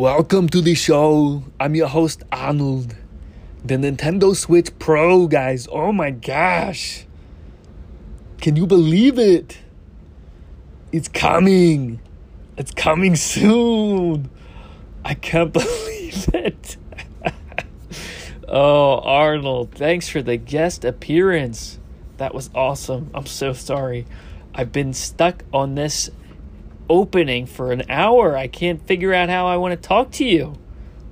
Welcome to the show. I'm your host, Arnold. The Nintendo Switch Pro, guys. Oh my gosh. Can you believe it? It's coming. It's coming soon. I can't believe it. oh, Arnold, thanks for the guest appearance. That was awesome. I'm so sorry. I've been stuck on this opening for an hour. I can't figure out how I want to talk to you.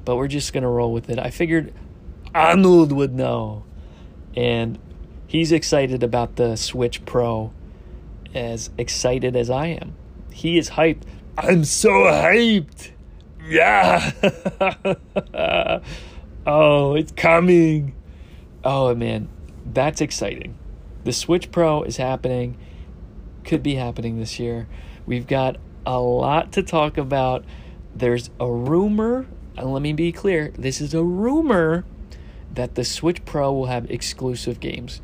But we're just going to roll with it. I figured Arnold would know. And he's excited about the Switch Pro as excited as I am. He is hyped. I'm so hyped. Yeah. oh, it's coming. Oh, man. That's exciting. The Switch Pro is happening. Could be happening this year. We've got a lot to talk about. There's a rumor, and let me be clear this is a rumor that the Switch Pro will have exclusive games.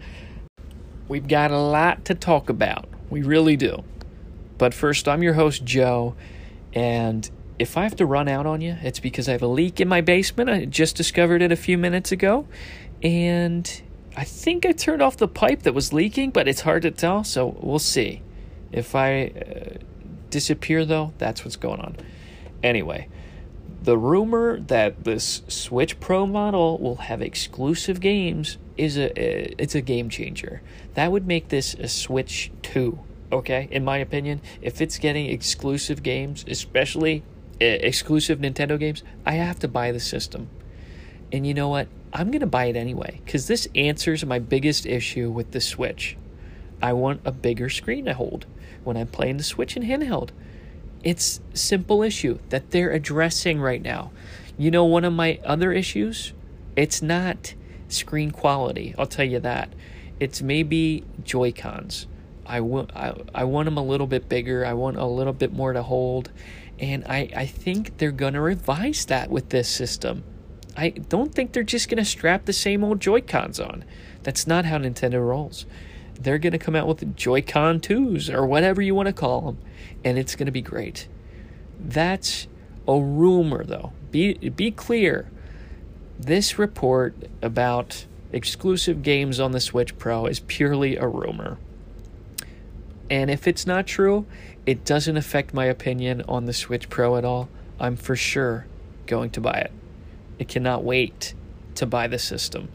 We've got a lot to talk about. We really do. But first, I'm your host, Joe, and if I have to run out on you, it's because I have a leak in my basement. I just discovered it a few minutes ago, and I think I turned off the pipe that was leaking, but it's hard to tell, so we'll see. If I uh, disappear, though, that's what's going on. Anyway, the rumor that this Switch Pro model will have exclusive games is a it's a game changer. That would make this a Switch 2, okay? In my opinion, if it's getting exclusive games, especially uh, exclusive Nintendo games, I have to buy the system. And you know what? I'm going to buy it anyway cuz this answers my biggest issue with the Switch. I want a bigger screen to hold when I'm playing the Switch and handheld. It's simple issue that they're addressing right now. You know one of my other issues? It's not screen quality. I'll tell you that. It's maybe Joy-Cons. I want I, I want them a little bit bigger. I want a little bit more to hold. And I, I think they're to revise that with this system. I don't think they're just to strap the same old Joy-Cons on. That's not how Nintendo rolls they're going to come out with Joy-Con 2s or whatever you want to call them, and it's going to be great. That's a rumor, though. Be be clear. This report about exclusive games on the Switch Pro is purely a rumor. And if it's not true, it doesn't affect my opinion on the Switch Pro at all. I'm for sure going to buy it. I cannot wait to buy the system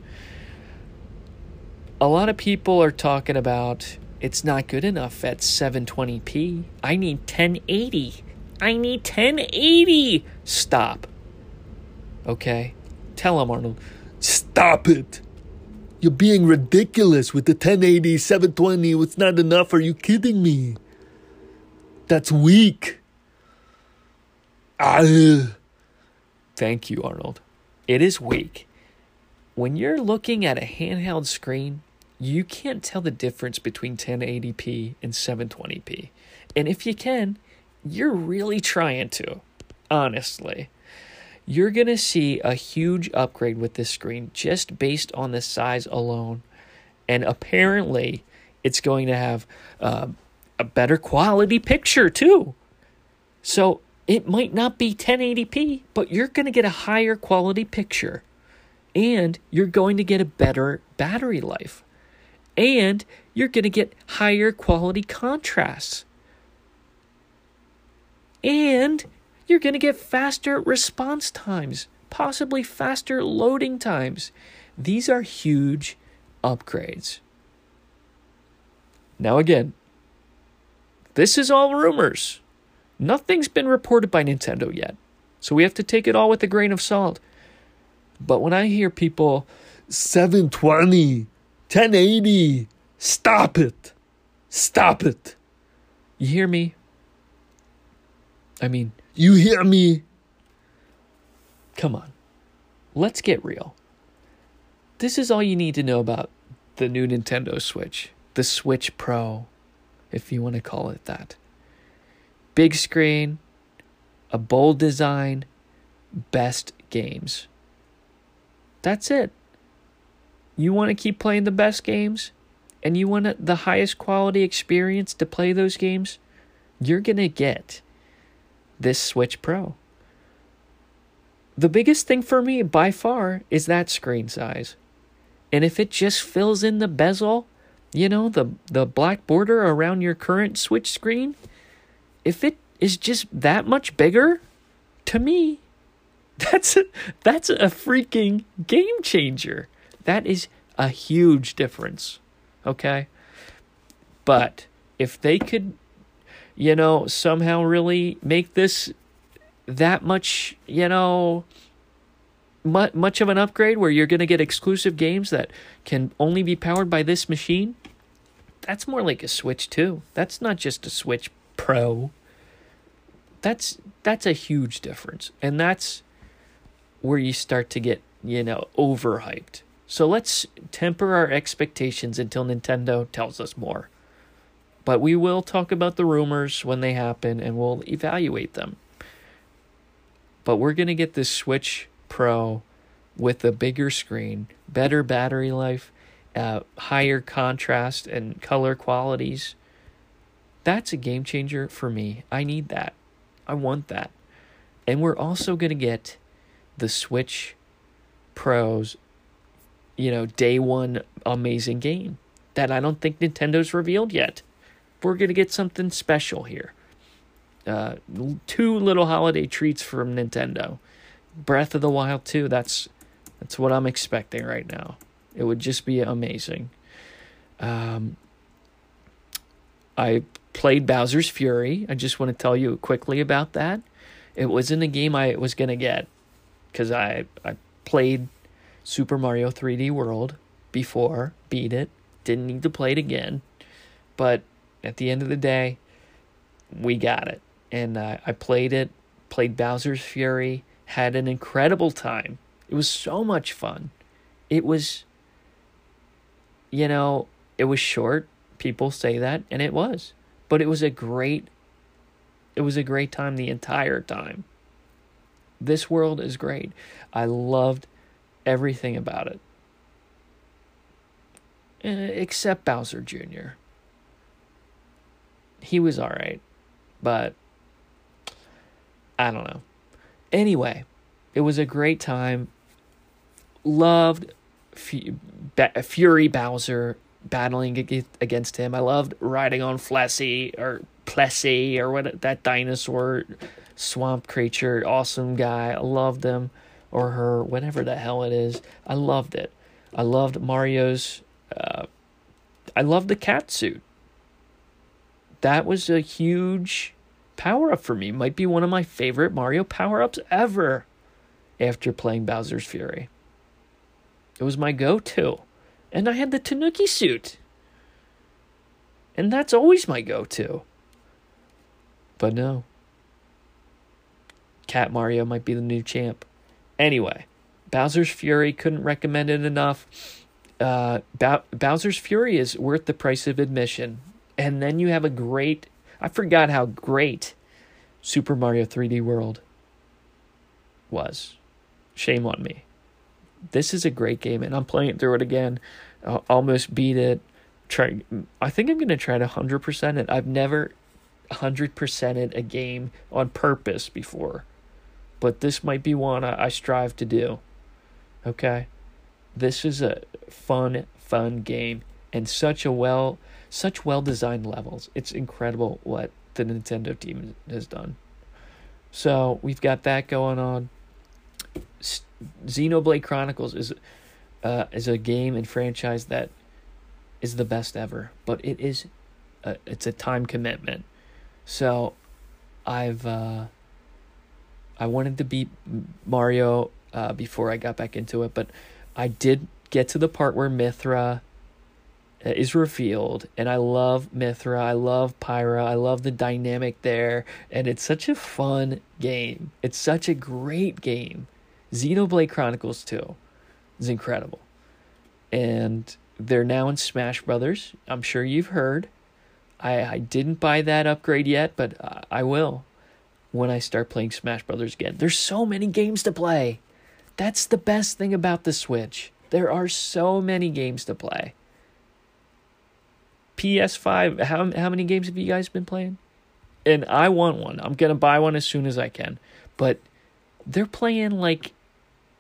a lot of people are talking about it's not good enough at 720p. I need 1080. I need 1080. Stop. Okay? Tell him, Arnold. Stop it. You're being ridiculous with the 1080, 720. It's not enough. Are you kidding me? That's weak. Ah. Thank you, Arnold. It is weak. When you're looking at a handheld screen, you can't tell the difference between 1080p and 720p. And if you can, you're really trying to, honestly. You're going to see a huge upgrade with this screen just based on the size alone. And apparently, it's going to have uh, a better quality picture too. So it might not be 1080p, but you're going to get a higher quality picture. And you're going to get a better battery life and you're going to get higher quality contrasts. And you're going to get faster response times, possibly faster loading times. These are huge upgrades. Now, again, this is all rumors. Nothing's been reported by Nintendo yet. So we have to take it all with a grain of salt. But when I hear people 720 1080. Stop it. Stop it. You hear me? I mean, you hear me? Come on. Let's get real. This is all you need to know about the new Nintendo Switch, the Switch Pro, if you want to call it that. Big screen, a bold design, best games. That's it you want to keep playing the best games and you want the highest quality experience to play those games, you're going to get this Switch Pro. the biggest thing for me by far is that screen size. And if it just fills in the bezel, you know, the the black border around your current Switch screen, if it is just that much bigger, to me, that's a, that's a freaking game changer. That is a huge difference. Okay? But if they could you know, somehow really make this that much, you know, much, of an upgrade where you're going to get exclusive games that can only be powered by this machine, that's more like a Switch 2. That's not just a Switch Pro. That's that's a huge difference. And that's where you start to get, you know, overhyped. So let's temper our expectations until Nintendo tells us more. But we will talk about the rumors when they happen and we'll evaluate them. But we're going to get this Switch Pro with a bigger screen, better battery life, uh, higher contrast and color qualities. That's a game changer for me. I need that. I want that. And we're also going to get the Switch Pro's, you know, day one amazing game that I don't think Nintendo's revealed yet we're going to get something special here. Uh, two little holiday treats from Nintendo. Breath of the Wild 2, that's that's what I'm expecting right now. It would just be amazing. Um, I played Bowser's Fury. I just want to tell you quickly about that. It wasn't a game I was going to get because I, I played Super Mario 3D World before, beat it, didn't need to play it again. But at the end of the day, we got it. And uh, I played it, played Bowser's Fury, had an incredible time. It was so much fun. It was, you know, it was short. People say that, and it was. But it was a great, it was a great time the entire time. This world is great. I loved everything about it. Eh, except Bowser Jr he was all right, but I don't know. Anyway, it was a great time. Loved Fury Bowser battling against him. I loved riding on Flessy or Plessy or what that dinosaur swamp creature. Awesome guy. I loved him or her, whatever the hell it is. I loved it. I loved Mario's. Uh, I loved the cat suit that was a huge power up for me. Might be one of my favorite Mario power ups ever after playing Bowser's Fury. It was my go to. And I had the Tanuki suit. And that's always my go to. But no. Cat Mario might be the new champ. Anyway, Bowser's Fury couldn't recommend it enough. Uh, Bowser's Fury is worth the price of admission. And then you have a great, I forgot how great Super Mario 3D World was. Shame on me. This is a great game, and I'm playing through it again. I'll almost beat it. Try. I think I'm gonna try to hundred percent it. I've never hundred percented a game on purpose before, but this might be one I, I strive to do. Okay, this is a fun, fun game and such a well such well designed levels. It's incredible what the Nintendo team has done. So we've got that going on. Xenoblade Chronicles is uh, is a game and franchise that is the best ever, but it is a, it's a time commitment. So I've uh, I wanted to beat Mario uh, before I got back into it, but I did get to the part where Mythra uh, is revealed and I love Mythra, I love Pyra, I love the dynamic there and it's such a fun game. It's such a great game. Xenoblade Chronicles 2 is incredible. And they're now in Smash Brothers. I'm sure you've heard. I I didn't buy that upgrade yet, but I will when I start playing Smash Brothers again. There's so many games to play. That's the best thing about the Switch. There are so many games to play. PS5. How how many games have you guys been playing? And I want one. I'm gonna buy one as soon as I can. But they're playing like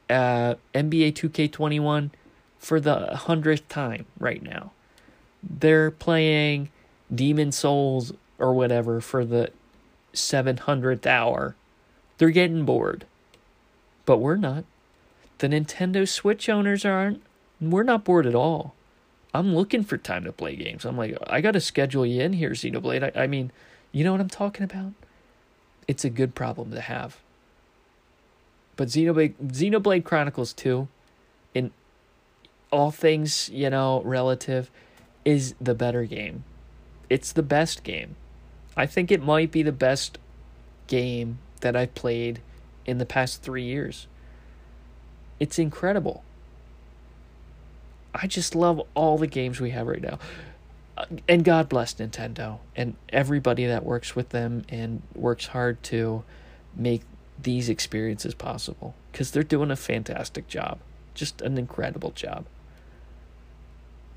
uh, NBA 2K21 for the hundredth time right now. They're playing Demon Souls or whatever for the 700th hour. They're getting bored. But we're not. The Nintendo Switch owners aren't. We're not bored at all. I'm looking for time to play games. I'm like, I got to schedule you in here, Xenoblade. I, I mean, you know what I'm talking about? It's a good problem to have. But Xenoblade, Xenoblade Chronicles 2, in all things, you know, relative, is the better game. It's the best game. I think it might be the best game that I've played in the past three years. It's incredible. I just love all the games we have right now. Uh, and God bless Nintendo and everybody that works with them and works hard to make these experiences possible because they're doing a fantastic job. Just an incredible job.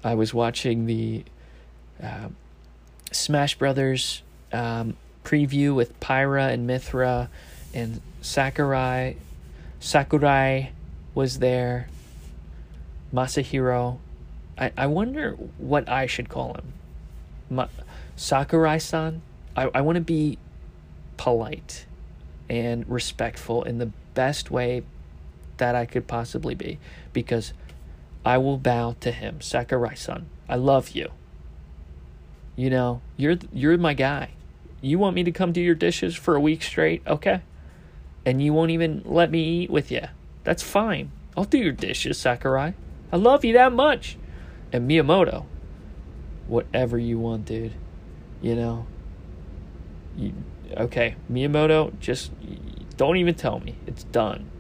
I was watching the uh, Smash Brothers um, preview with Pyra and Mythra and Sakurai. Sakurai was there. Masahiro. I, I wonder what I should call him. Ma- Sakurai san. I, I want to be polite and respectful in the best way that I could possibly be because I will bow to him. Sakurai san. I love you. You know, you're you're my guy. You want me to come do your dishes for a week straight, okay? And you won't even let me eat with you. That's fine. I'll do your dishes, Sakurai. I love you that much. And Miyamoto, whatever you want, dude. You know. You, okay, Miyamoto, just don't even tell me. It's done.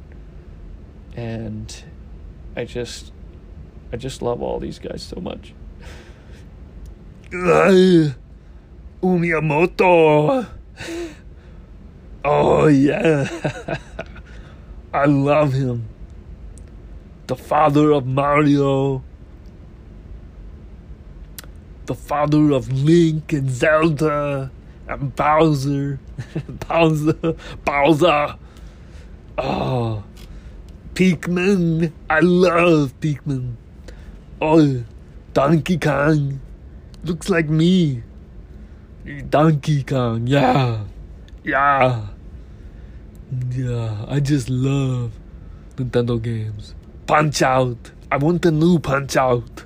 And I just I just love all these guys so much. Uh, Miyamoto. Oh, yeah. I love him. The father of Mario. The father of Link and Zelda and Bowser. Bowser. Bowser. Oh. Pikmin. I love Pikmin. Oh, Donkey Kong. Looks like me. Donkey Kong, yeah. Yeah. Ah. Yeah, I just love Nintendo games. Punch Out. I want a new Punch Out.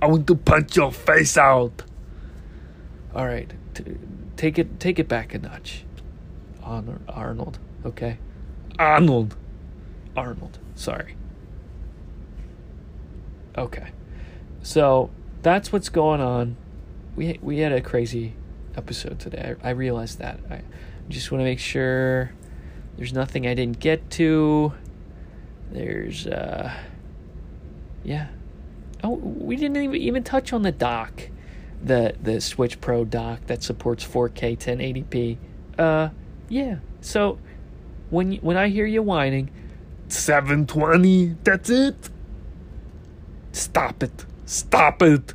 I want to punch your face out. All right, T- take it take it back a notch. Honor Arnold, okay? Arnold. Arnold. Sorry. Okay. So that's what's going on. We we had a crazy episode today. I, I realized that. I just want to make sure there's nothing I didn't get to. There's uh yeah. Oh, we didn't even, even touch on the dock. The the Switch Pro dock that supports 4K 1080p. Uh yeah. So when when I hear you whining, 720, that's it. Stop it. Stop it.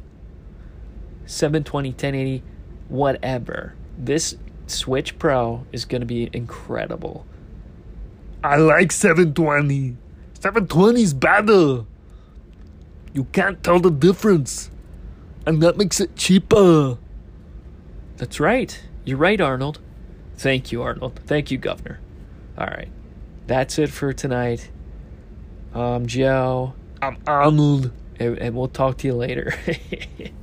720, 1080, whatever. This Switch Pro is going to be incredible. I like 720. 720 is better. You can't tell the difference. And that makes it cheaper. That's right. You're right, Arnold. Thank you, Arnold. Thank you, Governor. All right. That's it for tonight. I'm Joe. I'm Arnold. And, and we'll talk to you later.